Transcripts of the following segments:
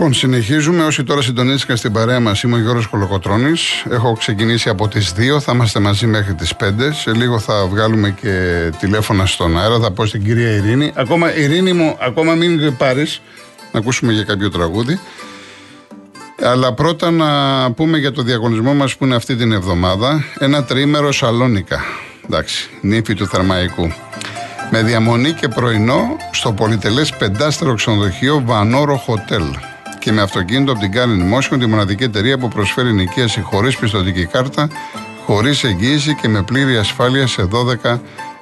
Λοιπόν, συνεχίζουμε. Όσοι τώρα συντονίστηκαν στην παρέα μας, είμαι ο Γιώργος Κολοκοτρόνη. Έχω ξεκινήσει από τις 2, θα είμαστε μαζί μέχρι τις 5. Σε λίγο θα βγάλουμε και τηλέφωνα στον αέρα. Θα πω στην κυρία Ειρήνη. Ακόμα, Ειρήνη μου, ακόμα μην πάρεις να ακούσουμε για κάποιο τραγούδι. Αλλά πρώτα να πούμε για το διαγωνισμό μας που είναι αυτή την εβδομάδα. Ένα τριήμερο σαλόνικα. Εντάξει, νύφη του Θερμαϊκού με διαμονή και πρωινό στο πολυτελές πεντάστερο ξενοδοχείο Βανόρο Χοτέλ και με αυτοκίνητο από την Κάνιν Μόσχο, τη μοναδική εταιρεία που προσφέρει νοικίαση χωρίς πιστοτική κάρτα, χωρίς εγγύηση και με πλήρη ασφάλεια σε 12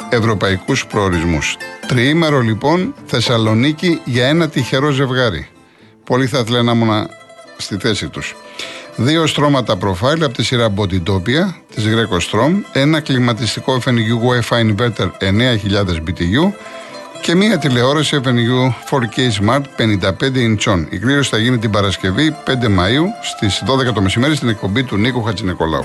ευρωπαϊκούς προορισμούς. Τριήμερο λοιπόν Θεσσαλονίκη για ένα τυχερό ζευγάρι. Πολύ θα ήθελα να ήμουν στη θέση τους. Δύο στρώματα προφάιλ από τη σειρά Bodytopia της Greco Strom, ένα κλιματιστικό FNU Wi-Fi Inverter 9000 BTU και μία τηλεόραση FNU 4K Smart 55 inch. Η κλήρωση θα γίνει την Παρασκευή 5 Μαΐου στις 12 το μεσημέρι στην εκπομπή του Νίκου Χατζηνικολάου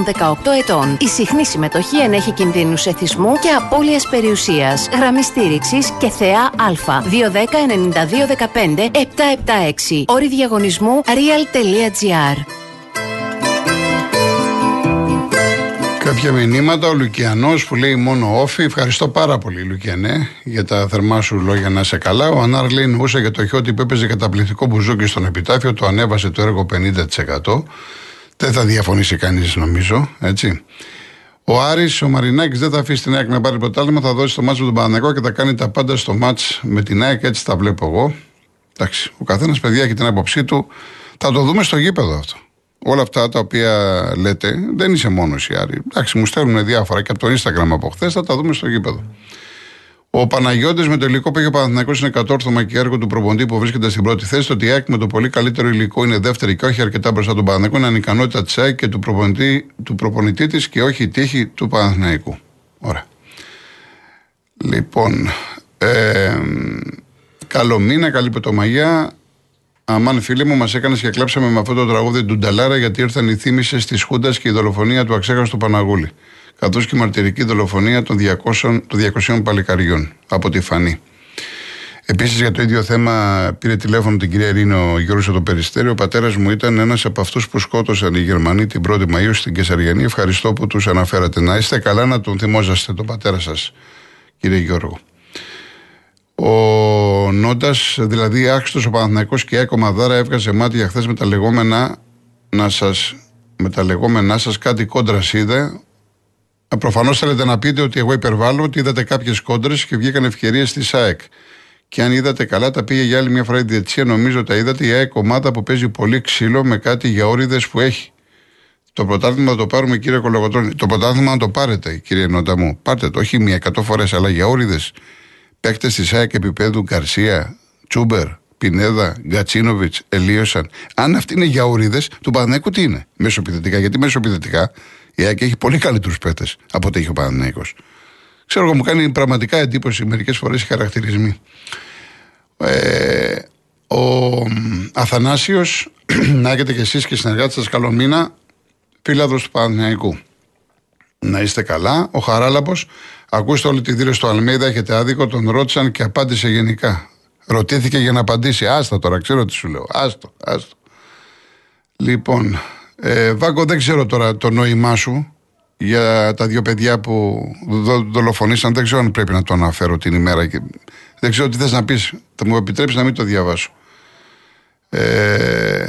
18 ετών. Η συχνή συμμετοχή ενέχει κινδύνους εθισμού και απώλειας περιουσίας. Γραμμή στήριξης και θεά Α. 210 9215 776. Όρη διαγωνισμού real.gr. Κάποια μηνύματα. Ο Λουκιανός που λέει μόνο όφη. Ευχαριστώ πάρα πολύ, Λουκιανέ, για τα θερμά σου λόγια να είσαι καλά. Ο Ανάρ λέει νοούσε για το χιότι που έπαιζε καταπληκτικό μπουζούκι στον επιτάφιο. Το ανέβασε το έργο 50%. Δεν θα διαφωνήσει κανείς, νομίζω. Έτσι. Ο Άρης, ο Μαρινάκης δεν θα αφήσει την ΑΕΚ να πάρει πρωτάθλημα, θα δώσει το μάτσο του τον και θα κάνει τα πάντα στο μάτς με την ΑΕΚ, έτσι τα βλέπω εγώ. Εντάξει, ο καθένας παιδιά έχει την άποψή του. Θα το δούμε στο γήπεδο αυτό. Όλα αυτά τα οποία λέτε δεν είσαι μόνος η Άρη. Εντάξει, μου στέλνουν διάφορα και από το Instagram από χθες, θα τα δούμε στο γήπεδο. Ο Παναγιώτης με το υλικό που έχει ο Παναθυνακό είναι κατόρθωμα και έργο του προποντή που βρίσκεται στην πρώτη θέση. Το ότι η ΑΕΚ με το πολύ καλύτερο υλικό είναι δεύτερη και όχι αρκετά μπροστά τον Παναθυνακό είναι ανικανότητα της ΑΕΚ και του προπονητή, του προπονητή της και όχι η τύχη του Παναθηναϊκού. Ωραία. Λοιπόν, ε, καλό μήνα, καλή πετομαγιά. Αμάν φίλοι μου, μας έκανες και κλέψαμε με αυτό το τραγούδι του Νταλάρα γιατί ήρθαν οι θύμησες της Χούντας και η δολοφονία του αξέχαστου Παναγούλη καθώς και η μαρτυρική δολοφονία των 200, των 200 παλικαριών από τη Φανή. Επίσης για το ίδιο θέμα πήρε τηλέφωνο την κυρία Ρήνο Γιώργος το Περιστέριο. Ο πατέρας μου ήταν ένας από αυτούς που σκότωσαν οι Γερμανοί την 1η Μαου στην Κεσαριανή. Ευχαριστώ που τους αναφέρατε. Να είστε καλά να τον θυμόσαστε τον πατέρα σας, κύριε Γιώργο. Ο Νόντας, δηλαδή άξιτο ο Παναθυναϊκό και η Άκο Μαδάρα έβγαζε μάτια χθες με τα λεγόμενα να σας, με τα λεγόμενά σας κάτι κόντρας είδε Προφανώς θέλετε να πείτε ότι εγώ υπερβάλλω, ότι είδατε κάποιες κόντρες και βγήκαν ευκαιρίες στη ΣΑΕΚ. Και αν είδατε καλά, τα πήγε για άλλη μια φορά η διετησία. Νομίζω τα είδατε. Η ΑΕΚ ομάδα που παίζει πολύ ξύλο με κάτι για όριδες που έχει. Το πρωτάθλημα να το πάρουμε, κύριε Κολογοτρόνη. Το πρωτάθλημα να το πάρετε, κύριε Νότα μου. Πάρτε το, όχι μία εκατό φορές, αλλά για όριδες. Παίκτες της ΣΑΕΚ επίπεδου Γκαρσία, Τσούμπερ, Πινέδα, Γκατσίνοβιτς, Ελίωσαν. Αν αυτή είναι για όριδες, του Πανανέκου τι είναι; Μεσοπιδετικά. Γιατί μεσοπιδετικά η ΑΕΚ έχει πολύ καλύτερους παίκτες από ό,τι έχει ο Παναναναϊκό. Ξέρω εγώ, μου κάνει πραγματικά εντύπωση μερικές φορές οι χαρακτηρισμοί. Ε, ο Αθανάσιος, να έχετε κι εσείς και συνεργάτες σας καλό μήνα, φίλαδρος του Παναναϊκού. Να είστε καλά. Ο Χαράλαμπος, ακούστε όλη τη δήλωση του Αλμέιδα, έχετε άδικο, τον ρώτησαν και απάντησε γενικά. Ρωτήθηκε για να απαντήσει. Άστα τώρα, ξέρω τι σου λέω. Άστο, άστο. Λοιπόν, ε, Βάγκο, δεν ξέρω τώρα το νόημά σου για τα δύο παιδιά που δολοφονήσαν. Δεν ξέρω αν πρέπει να το αναφέρω την ημέρα. Και... Δεν ξέρω τι θες να πεις. Θα μου επιτρέψεις να μην το διαβάσω. Ε,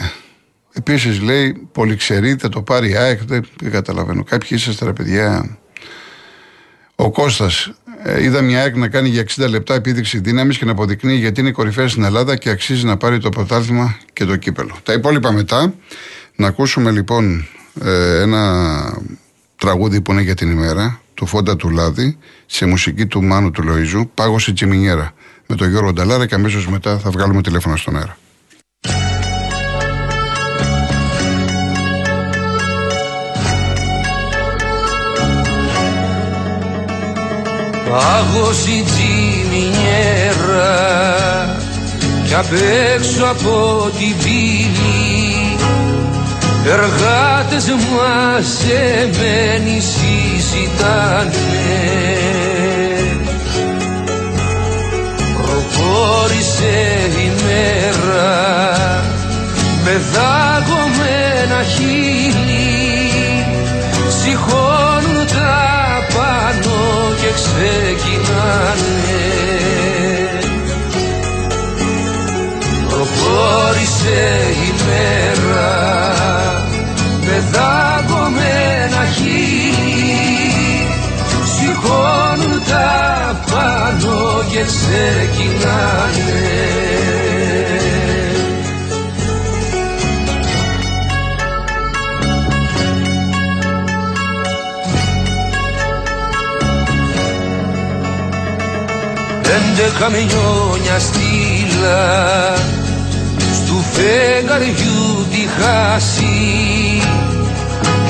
Επίσης λέει, πολυξερή, θα το πάρει η ΑΕΚ. Δεν, καταλαβαίνω. Κάποιοι είσαστε ρε παιδιά. Ο Κώστας ε, είδα μια ΑΕΚ να κάνει για 60 λεπτά επίδειξη δύναμης και να αποδεικνύει γιατί είναι κορυφαία στην Ελλάδα και αξίζει να πάρει το πρωτάθλημα και το κύπελο. Τα υπόλοιπα μετά. Να ακούσουμε λοιπόν ε, ένα τραγούδι που είναι για την ημέρα του Φόντα του Λάδη σε μουσική του Μάνου του Λοΐζου, Πάγωσε Τσιμινιέρα. με τον Γιώργο Νταλάρα και αμέσως μετά θα βγάλουμε τηλέφωνο στον αέρα. Πάγωση τσιμινιέρα κι απ' έξω από την πύλη εργάτες μαζεμένοι συζητάνε ξεκινάνε Πέντε καμιόνια στήλα στου φεγγαριού τη χάση.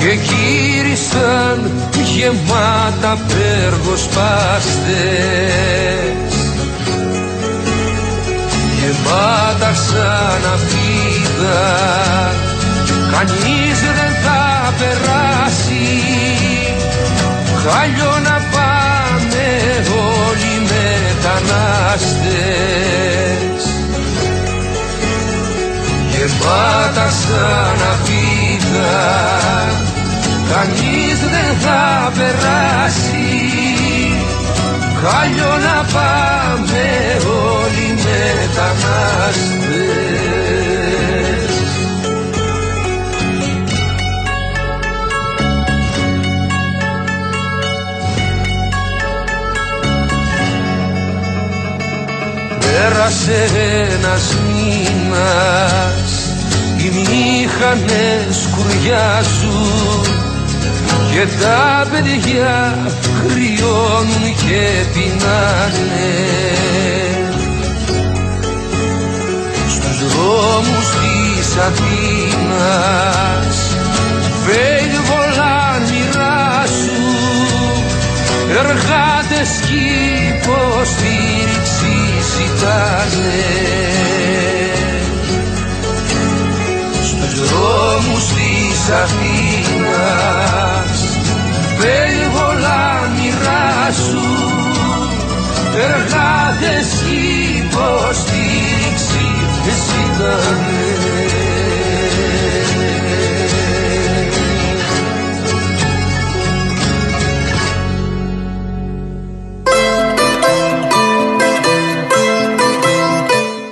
Και γύρισαν γεμάτα περγοσπάστες γεμάτα σαν αφίδα κανείς δεν θα περάσει. Χάλιο να πάμε όλοι μετανάστες. Γεμάτα σαν αφίδα κανείς δεν θα περάσει. Χάλιο να πάμε Πέρασε ένας μήνας. Οι μήχανες κουριάζουν και τα παιδιά κρυώνουν και πεινάνε. Στους δρόμους της Αθήνας Αθήνας βέει βολάν μοιράσου εργάτες κι υποστήριξη ζητάνε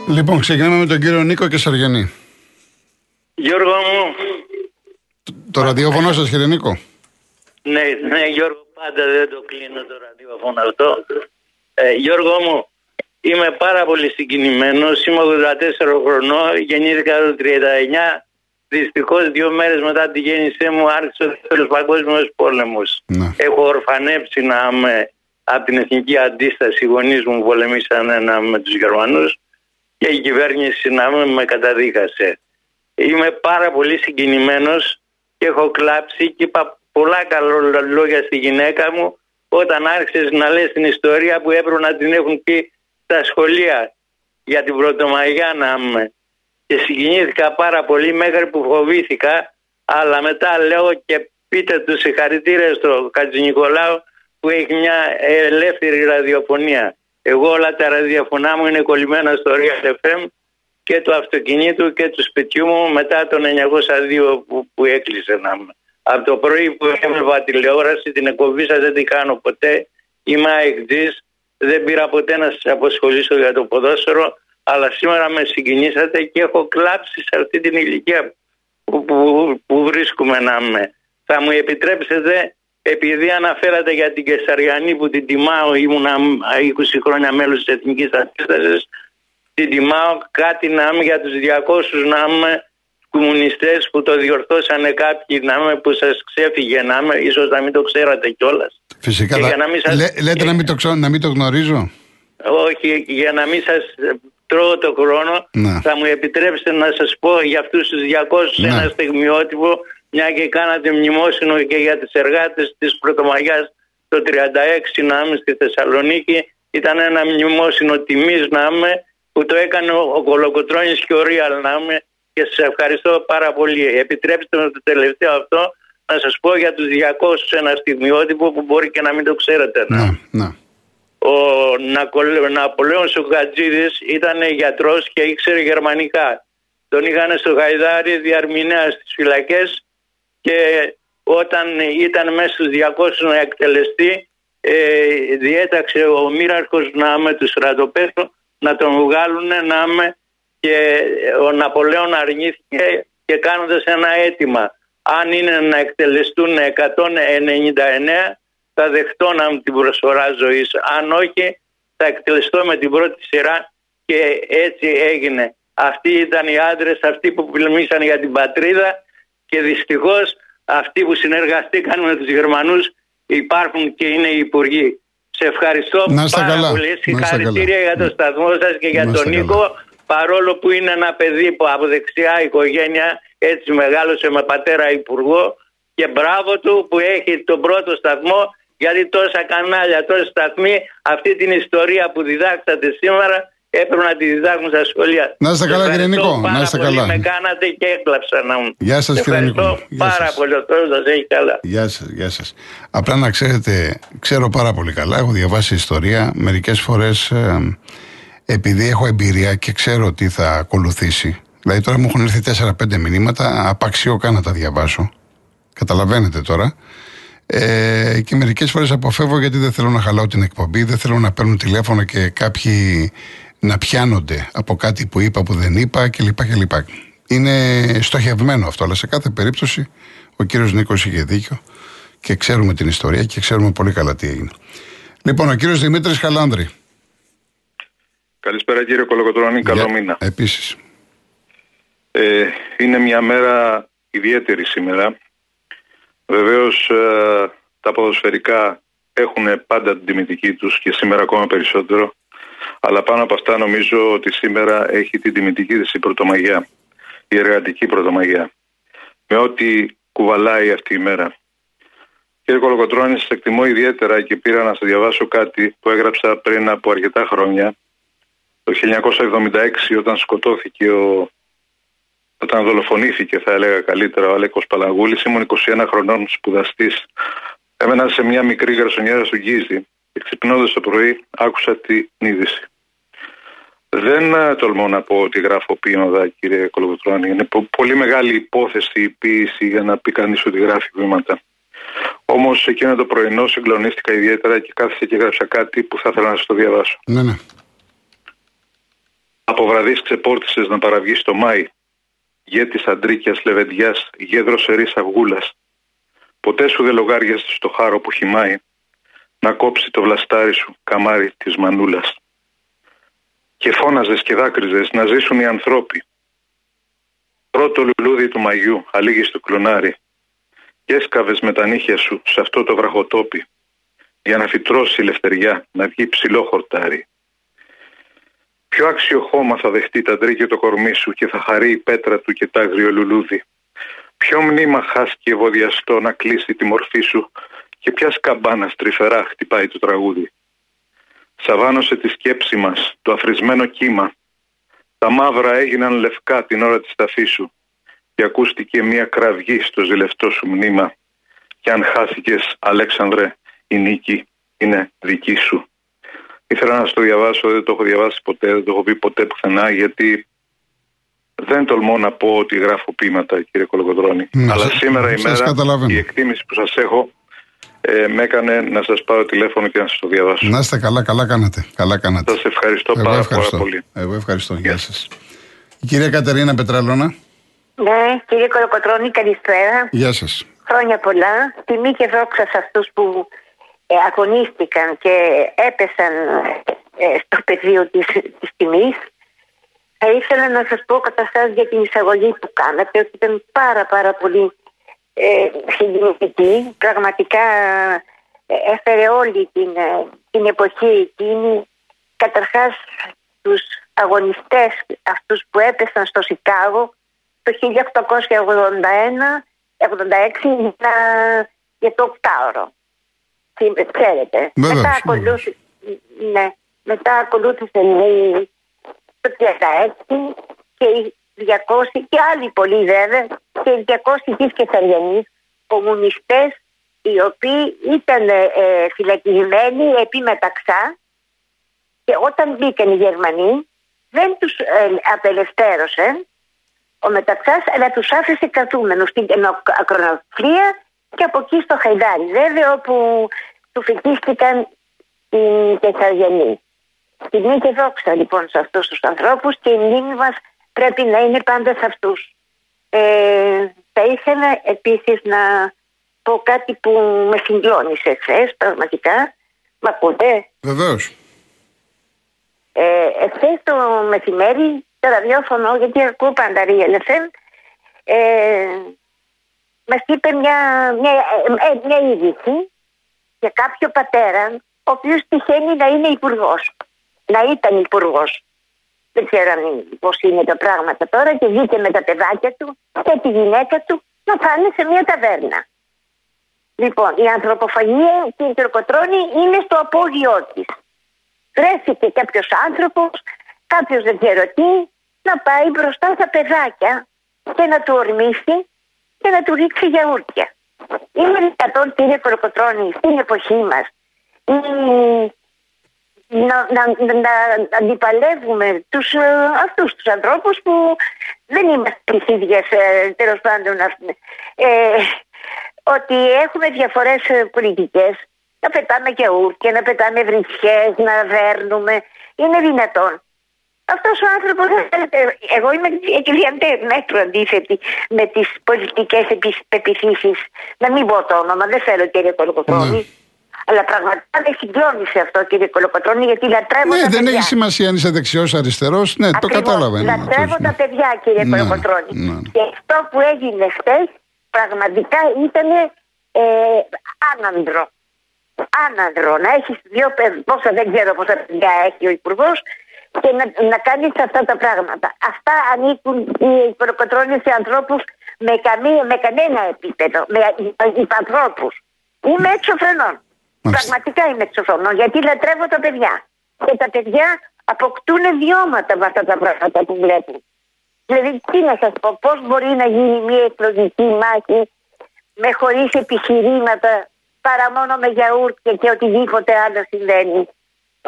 Λοιπόν, ξεκινάμε με τον κύριο Νίκο και Σαργενή. Γιώργο μου, Το ραδιόφωνο σας, κύριε Νίκο; ναι, ναι Γιώργο, πάντα δεν το κλείνω το ραδιόφωνο αυτό. Ε, Γιώργο μου, είμαι πάρα πολύ συγκινημένος, είμαι 84 χρονών, γεννήθηκα το 39, δυστυχώς δύο μέρες μετά τη γέννησή μου άρχισε ο δεύτερος παγκόσμιος πόλεμος. Ναι. Έχω ορφανέψει να είμαι από την εθνική αντίσταση, οι γονείς μου πολεμήσαν ένα με τους Γερμανούς και η κυβέρνηση να με, με καταδίκασε. Είμαι πάρα πολύ συγκινημένος και έχω κλάψει και είπα πολλά καλά λόγια στη γυναίκα μου όταν άρχισες να λες την ιστορία που έπρεπε να την έχουν πει στα σχολεία για την Πρωτομαγιά να είμαι. Και συγκινήθηκα πάρα πολύ μέχρι που φοβήθηκα αλλά μετά λέω και πείτε τους συγχαρητήρια στο Κατζηνικολάου που έχει μια ελεύθερη ραδιοφωνία. Εγώ όλα τα ραδιοφωνά μου είναι κολλημένα στο Real FM και του αυτοκινήτου και του σπιτιού μου μετά το 902 που, που έκλεισε να είμαι. Από το πρωί που έβλεπα τηλεόραση, την εκπομπή σας δεν την κάνω ποτέ. Είμαι αεκτής, δεν πήρα ποτέ να σας αποσχολήσω για το ποδόσφαιρο, αλλά σήμερα με συγκινήσατε και έχω κλάψει σε αυτή την ηλικία που, που, που βρίσκουμε να είμαι. Θα μου επιτρέψετε, επειδή αναφέρατε για την Κεσαριανή που την τιμάω, ήμουν 20 χρόνια μέλος της Εθνικής Αντίστασης, την τιμάω κάτι να είμαι για τους 200 να είμαι κομμουνιστές που το διορθώσανε κάποιοι να είμαι που σας ξέφυγε να είμαι, ίσως να μην το ξέρατε κιόλας. Φυσικά. Και θα- για να μην σας- Λέ- λέτε να μην, το ξέρω, να μην το γνωρίζω. όχι για να μην σας τρώω το χρόνο Ναι. θα μου επιτρέψετε να σας πω για αυτούς τους 200 Ναι. ένα στιγμιότυπο μια και κάνατε μνημόσυνο και για τις εργάτες της Πρωτομαγιάς το 36 να είμαι στη Θεσσαλονίκη ήταν ένα μνημόσυνο τιμής να είμαι που το έκανε ο, ο Κολοκοτρώνης και ο Ρίαλ να είμαι και σας ευχαριστώ πάρα πολύ. Επιτρέψτε με το τελευταίο αυτό να σας πω για τους 200 ένα στιγμιότυπο που μπορεί και να μην το ξέρετε. να. Ναι, ναι. Ο Νακολ- Ναπολέον Σουκατζίδης ήταν γιατρός και ήξερε γερμανικά. Τον είχαν στο Γαϊδάρι διαρμηνέα στις φυλακές και όταν ήταν μέσα στους 200 να εκτελεστεί ε, διέταξε ο μοίραρχος να με τους στρατοπέδου να τον βγάλουν να με και ο Ναπολέον αρνήθηκε και κάνοντας ένα αίτημα αν είναι να εκτελεστούν 199 θα δεχτώ να μου την προσφορά ζωής. Αν όχι, θα εκτελεστώ με την πρώτη σειρά και έτσι έγινε. Αυτοί ήταν οι άντρες, αυτοί που πολεμήσαν για την πατρίδα και δυστυχώς αυτοί που συνεργαστήκαν με τους Γερμανούς υπάρχουν και είναι οι υπουργοί. Σε ευχαριστώ Να είστε πάρα καλά. πολύ. Να είστε Συγχαρητήρια καλά. για το σταθμό σας και για Να τον είστε Νίκο. καλά. Παρόλο που είναι ένα παιδί που από δεξιά οικογένεια έτσι μεγάλωσε με πατέρα υπουργό και μπράβο του που έχει τον πρώτο σταθμό γιατί τόσα κανάλια, τόσοι σταθμοί αυτή την ιστορία που διδάξατε σήμερα έπρεπε να τη διδάξουν στα σχολεία. Να είστε Σας καλά, κύριε ευχαριστώ Νικό. Να πάρα είστε πολύ. καλά. Με κάνατε και έκλαψα να μου. Γεια σας, κύριε Ευχαριστώ Νικό. Γεια πάρα σας. πολύ. Ο Θεός σας έχει καλά. Γεια σας, γεια σας. Απλά να ξέρετε, ξέρω πάρα πολύ καλά. Έχω διαβάσει ιστορία. Μερικές φορές, επειδή έχω εμπειρία και ξέρω τι θα ακολουθήσει. Δηλαδή, τώρα μου έχουν έρθει 4-5 μηνύματα. Απαξιώ καν να τα διαβάσω. Καταλαβαίνετε τώρα. Ε, και μερικές φορές αποφεύγω γιατί δεν θέλω να χαλάω την εκπομπή, δεν θέλω να παίρνουν τηλέφωνο και κάποιοι να πιάνονται από κάτι που είπα που δεν είπα κλπ. κλπ. Είναι στοχευμένο αυτό, αλλά σε κάθε περίπτωση ο κύριος Νίκος είχε δίκιο και ξέρουμε την ιστορία και ξέρουμε πολύ καλά τι έγινε. Λοιπόν, ο κύριος Δημήτρης Χαλάνδρη. Καλησπέρα κύριε Κολοκοτρώνη, καλό Για- μήνα. Επίσης. Ε, είναι μια μέρα ιδιαίτερη σήμερα. Βεβαίως ε, τα ποδοσφαιρικά έχουν πάντα την τιμητική τους και σήμερα ακόμα περισσότερο. Αλλά πάνω από αυτά νομίζω ότι σήμερα έχει την τιμητική της η πρωτομαγιά, η εργατική πρωτομαγιά. Με ό,τι κουβαλάει αυτή η μέρα. Κύριε Κολοκοτρώνη, σας εκτιμώ ιδιαίτερα και πήρα να σας διαβάσω κάτι που έγραψα πριν από αρκετά χρόνια το 1976 όταν σκοτώθηκε ο όταν δολοφονήθηκε θα έλεγα καλύτερα ο Αλέκος Παλαγούλης ήμουν 21 χρονών σπουδαστής έμενα σε μια μικρή γαρσονιέρα στο Γκίζι και ξυπνώντας το πρωί άκουσα την είδηση. Δεν ε, τολμώ να πω ότι γράφω ποίηματα κύριε Κολοκοτρώνη. Είναι πο- πολύ μεγάλη υπόθεση η ποίηση για να πει κανείς ότι γράφει ποίηματα όμως εκείνο το πρωινό συγκλονίστηκα ιδιαίτερα και κάθισα και έγραψα κάτι που θα ήθελα να σας το διαβάσω. Ναι, ναι. Από βραδείς ξεπόρτισες να παραβγείς το Μάη, γέτης αντρίκιας λεβεντιάς, γέδρος σερής αυγούλας. Ποτέ σου δεν λογάριασες στο χάρο που χυμάει, να κόψει το βλαστάρι σου καμάρι της μανούλας. Και φώναζες και δάκρυζες να ζήσουν οι ανθρώποι. Πρώτο λουλούδι του μαγιού, αλήγει στο κλονάρι, και έσκαβες με τα νύχια σου σε αυτό το βραχοτόπι, για να φυτρώσει η λευτεριά, να βγει ψηλό χορτάρι. Ποιο άξιο χώμα θα δεχτεί τα ντρίκια το κορμί σου και θα χαρεί η πέτρα του και τ' άγριο λουλούδι. Ποιο μνήμα χάσκει ευωδιαστό να κλείσει τη μορφή σου και ποια σκαμπάνας τρυφερά χτυπάει το τραγούδι. Σαβάνωσε τη σκέψη μας το αφρισμένο κύμα. Τα μαύρα έγιναν λευκά την ώρα της ταφής σου και ακούστηκε μια κραυγή στο ζηλευτό σου μνήμα. Και αν χάθηκες, Αλέξανδρε, η νίκη είναι δική σου. Ήθελα να στο διαβάσω, δεν το έχω διαβάσει ποτέ, δεν το έχω πει ποτέ πουθενά, γιατί δεν τολμώ να πω ότι γράφω ποίηματα, κύριε Κολοκοτρώνη. Ναι, Αλλά σας- σήμερα η σας μέρα, καταλαβαίνω. η εκτίμηση που σας έχω, ε, με έκανε να σας πάρω τηλέφωνο και να σας το διαβάσω. Να είστε καλά, καλά κάνατε. Καλά κάνατε. Σας ευχαριστώ Εγώ πάρα, ευχαριστώ. πάρα πολύ. Εγώ ευχαριστώ. Γεια σας. Η κυρία Κατερίνα Πετραλώνα. Ναι, κύριε Κολοκοτρώνη, καλησπέρα. Γεια σας. Χρόνια πολλά. Τιμή και δόξα σε αυτούς που ε, αγωνίστηκαν και έπεσαν ε, στο πεδίο της, της τιμής. Θα ήθελα να σας πω καταστάσεις για την εισαγωγή που κάνατε, ότι ήταν πάρα πάρα πολύ ε, συγκινητική. Πραγματικά ε, έφερε όλη την, ε, την εποχή εκείνη καταρχάς τους αγωνιστές αυτούς που έπεσαν στο Σικάγο το 1881 86 για το οκτάωρο. Ξέρετε. Βεβαίως, μετά, βεβαίως. ακολούθησε, ναι, μετά ακολούθησε λέει, το 36 και οι 200 και άλλοι πολλοί βέβαια και οι 200 της Κεσαριανής κομμουνιστές οι οποίοι ήταν ε, ε, φυλακισμένοι επί μεταξά και όταν μπήκαν οι Γερμανοί δεν τους ε, απελευθέρωσε ο Μεταξάς αλλά τους άφησε κρατούμενους στην ακροναυκλία και από εκεί στο Χαϊδάρι βέβαια όπου του φοιτίστηκαν οι Κεσαριανοί. Τιμή και δόξα λοιπόν σε αυτούς τους ανθρώπους και η μνήμη μας πρέπει να είναι πάντα σε αυτούς. Ε, θα ήθελα επίσης να πω κάτι που με συγκλώνησε χθε πραγματικά. Μ' ακούτε; Βεβαίως. Ε, εχθές το μεσημέρι το ραδιόφωνο, γιατί ακούω πάντα Real FM, ε, μας είπε μια, μια, ε, μια είδηση για κάποιο πατέρα, ο οποίος τυχαίνει να είναι υπουργός. Να ήταν υπουργός. Δεν ξέρω αν είναι- πώς είναι τα πράγματα τώρα και βγήκε με τα παιδάκια του και τη γυναίκα του να πάνε σε μια ταβέρνα. Λοιπόν, η ανθρωποφαγία και η τροκοτρώνη είναι στο απόγειό της βρέθηκε κάποιος άνθρωπος, κάποιος δεν ξέρω τι, να πάει μπροστά στα παιδάκια και να του ορμήσει και να του ρίξει γιαούρτια. Είναι δυνατόν κύριε Κοροκοτρώνη στην εποχή μας ή να, να, να, να αντιπαλεύουμε τους, ε, αυτούς τους ανθρώπους που δεν είμαστε τις ίδιες ε, τέλος πάντων αυ- ε, ότι έχουμε διαφορές ε, πολιτικές. Να πετάμε γιαούρτια, να πετάμε βρισιές, να δέρνουμε είναι δυνατόν. Αυτός ο άνθρωπος ε, εγώ είμαι εκδιαντέ μέτρου αντίθετη με τις πολιτικές επι- πεπιθήσεις. Να μην πω το όνομα, δεν θέλω κύριε Κολοκοτρώνη Ναι. Αλλά πραγματικά με συγκλώνησε αυτό κύριε Κολοκοτρώνη γιατί λατρεύω Ναι, τα δεν παιδιά. έχει σημασία αν είσαι δεξιός αριστερός. Ναι, το Ακριβώς. κατάλαβα. είναι Λατρεύω αυτός, τα ναι. παιδιά, κύριε Ναι, Κολοκοτρώνη. ναι. Και αυτό που έγινε χθες πραγματικά ήταν ε, άνανδρο. Άνανδρο. Να έχεις δύο παιδιά, πόσα δεν ξέρω πόσα παιδιά έχει ο Υπουργός και να, να κάνεις αυτά τα πράγματα. Αυτά ανήκουν οι Κολοκοτρώνη σε ανθρώπους με, καμία, με κανένα επίπεδο, με ανθρώπους. Είμαι έξω φρενών. Μάλιστα. Πραγματικά είμαι έξω φρενών γιατί λατρεύω τα παιδιά. Και τα παιδιά αποκτούν βιώματα με αυτά τα πράγματα που βλέπουν. Δηλαδή, τι να σας πω, πώς μπορεί να γίνει μια εκλογική μάχη με χωρίς επιχειρήματα παρά μόνο με γιαούρτια και οτιδήποτε άλλο συμβαίνει.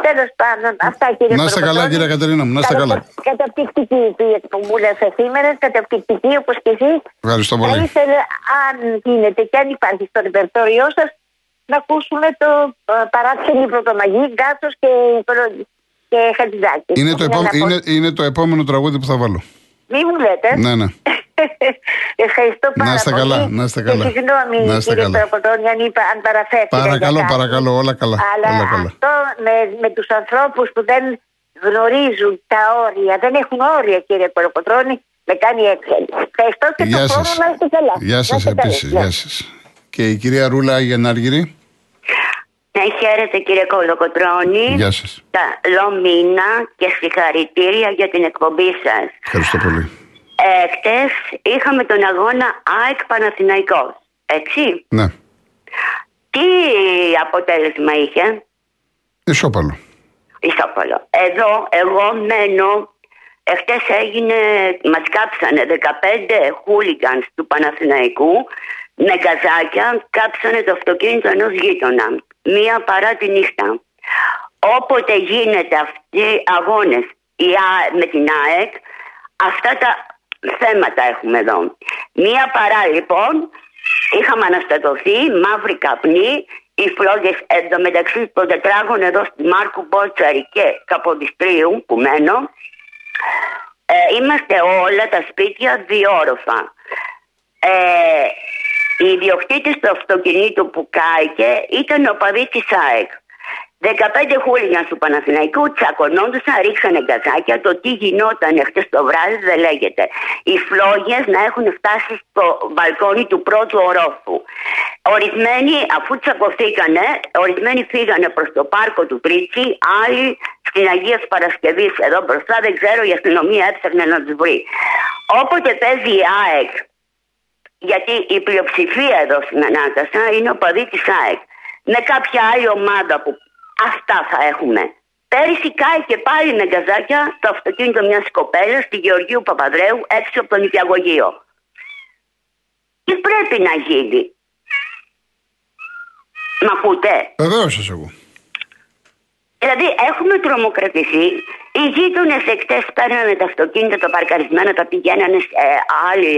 Τέλος πάντων, αυτά κύριε Να είστε καλά, Πρωτοπόνη. κύριε Κατερίνα μου, να είστε καλά. Κατα- Καταπληκτική η εκπομπούλα σα σήμερα, καταπληκτική όπως και εσείς. Ευχαριστώ Θα πολύ. ήθελα, αν γίνεται και αν υπάρχει στο ρεπερτόριό σας, να ακούσουμε το ε, παράξενη πρωτομαγή, Γκάτσο και, Προ- και Χατζηδάκη. Είναι το, Για επό- να πω- είναι, είναι το επόμενο τραγούδι που θα βάλω. Μη μου λέτε. Ναι, ναι. Ευχαριστώ πάρα Να είστε πολύ. καλά, να είστε καλά. Και συγγνώμη, Να είστε κύριε καλά. Περκοτώνη, αν, είπα, αν παραφέρθηκα. Παρακαλώ, για κάτι. παρακαλώ, όλα καλά. Αλλά όλα καλά. αυτό με, με τους ανθρώπους που δεν γνωρίζουν τα όρια, δεν έχουν όρια κύριε Κολοκοτρώνη, με κάνει έξαλλη. Ευχαριστώ και Γεια το σας. χρόνο να είστε καλά. Γεια Να σας είστε καλά. επίσης, Γεια. γεια σας. Και η κυρία Ρούλα Γενάργυρη. Ναι, χαίρετε κύριε Κολοκοτρώνη. Γεια σας. Καλό μήνα και συγχαρητήρια για την εκπομπή σας. Ευχαριστώ πολύ. Ε, χτες είχαμε τον αγώνα ΑΕΚ Παναθηναϊκός, έτσι; Ναι, Τι αποτέλεσμα είχε, ισόπαλο. ισόπαλο. Εδώ εγώ μένω, εχθές έγινε, μας κάψανε 15 χούλιγκανς του Παναθηναϊκού με γκαζάκια, κάψανε το αυτοκίνητο ενός γείτονα, μία παρά τη νύχτα. Όποτε γίνεται αυτοί οι αγώνες η Α- με την ΑΕΚ, αυτά τα θέματα έχουμε εδώ. Μία παρά λοιπόν, είχαμε αναστατωθεί, μαύρη καπνή, οι φλόγες εντωμεταξύ των τετράγωνο εδώ στη Μάρκου Μπότσαρη και Καποδιστρίου που μένω, ε, είμαστε όλα τα σπίτια διόροφα. Ε, η ιδιοκτήτης του αυτοκινήτου που κάηκε ήταν ο παδί της ΑΕΚ. 15 χούλιγαν του Παναθηναϊκού τσακωνόντουσαν, ρίξανε γκαζάκια. Το τι γινόταν χτε το βράδυ δεν λέγεται. Οι φλόγες να έχουν φτάσει στο μπαλκόνι του πρώτου ορόφου. Ορισμένοι, αφού τσακωθήκανε, ορισμένοι φύγανε προς το πάρκο του Τρίτσι, άλλοι στην Αγία Παρασκευής εδώ μπροστά. Δεν ξέρω, η αστυνομία έψαχνε να τους βρει. Όποτε παίζει η ΑΕΚ, γιατί η πλειοψηφία εδώ στην Ανάκασα είναι ο παδί της ΑΕΚ με κάποια άλλη ομάδα που Αυτά θα έχουμε. Πέρυσι κάει και πάλι με γκαζάκια το αυτοκίνητο μιας κοπέλας στη Γεωργίου Παπαδρέου έξω από τον Υπηαγωγείο. Τι πρέπει να γίνει; Μ' ακούτε; Βεβαίως σας εγώ. Δηλαδή έχουμε τρομοκρατηθεί. Οι γείτονες εκτέ παίρνανε τα αυτοκίνητα τα παρκαρισμένα, τα πηγαίνανε σε, άλλοι,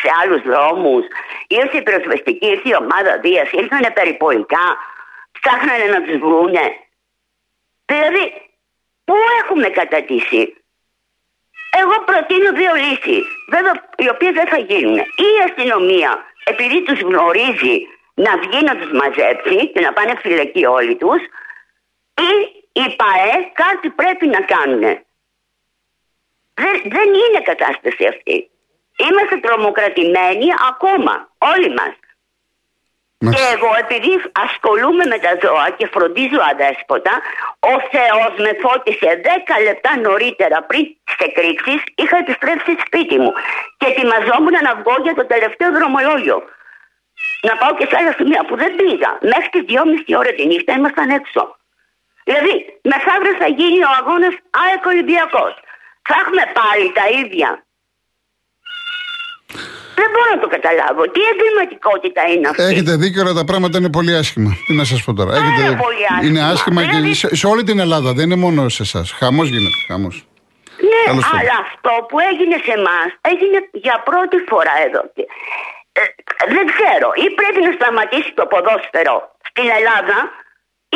σε άλλους δρόμους. Ήρθε η πυροσβεστική, ήρθε η ομάδα Δίας, ήρθαν περιπολικά ψάχνανε να τους βρούνε. Δηλαδή, πού έχουμε κατατήσει; Εγώ προτείνω δύο λύσεις, βέβαια οι οποίες δεν θα γίνουν. Ή η αστυνομία, επειδή τους γνωρίζει να βγει να τους μαζέψει και να πάνε φυλακή όλοι τους, ή η ΠαΕ κάτι πρέπει να κάνουν. Δεν, δεν είναι κατάσταση αυτή. Είμαστε τρομοκρατημένοι ακόμα, όλοι μας. Και εγώ επειδή ασχολούμαι με τα ζώα και φροντίζω αδέσποτα, ο Θεός με φώτισε 10 λεπτά νωρίτερα πριν τις εκρήξεις, είχα επιστρέψει σπίτι μου και ετοιμαζόμουν να βγω για το τελευταίο δρομολόγιο. Να πάω και σε άλλα σημεία που δεν πήγα. Μέχρι τις 2.30 ώρα τη νύχτα ήμασταν έξω. Δηλαδή, μεθαύριο θα γίνει ο αγώνας ΑΕΚ Ολυμπιακός. Θα έχουμε πάλι τα ίδια δεν μπορώ να το καταλάβω. Τι εγκληματικότητα είναι αυτή; Έχετε δίκιο, αλλά τα πράγματα είναι πολύ άσχημα. Τι να σας πω τώρα; Πάρα Έχετε... πολύ άσχημα. Είναι άσχημα Δηλαδή- και σε, σε όλη την Ελλάδα. Δεν είναι μόνο σε εσάς. Χαμός γίνεται. Χαμός. Ναι, Τέλος πάντων. αλλά αυτό που έγινε σε εμάς έγινε για πρώτη φορά εδώ. Ε, δεν ξέρω. Ή πρέπει να σταματήσει το ποδόσφαιρο στην Ελλάδα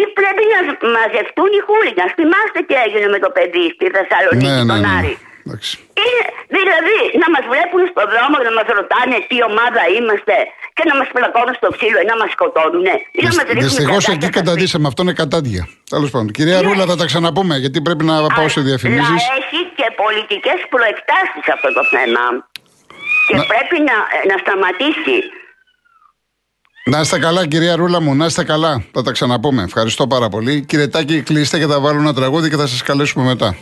ή πρέπει να μαζευτούν οι χούλιγκαν. Θυμάστε τι έγινε με το παιδί στη Θεσσαλονίκη, Ναι, ναι, τον ναι. Άρη. Εντάξει. Είναι, δηλαδή να μας βλέπουν στον δρόμο και να μας ρωτάνε τι ομάδα είμαστε και να μας πλακώνουν στο ξύλο ή να μας σκοτώνουν. Ή να μας ρίχνουν Δυστυχώς γκαζάκια εκεί στα καταντήσαμε. Αυτό είναι κατάντια. Τέλος πάντων. Κυρία Ναι. Ρούλα, θα τα ξαναπούμε γιατί πρέπει να πάω σε διαφημίσεις. Αλλά έχει και πολιτικές προεκτάσεις αυτό το θέμα. Και Να- πρέπει να, να σταματήσει. Να είστε καλά, κυρία Ρούλα μου, να είστε καλά. Θα τα ξαναπούμε. Ευχαριστώ πάρα πολύ. Κυρετάκι, κλείστε και θα βάλω ένα τραγούδι και θα σας καλέσουμε μετά.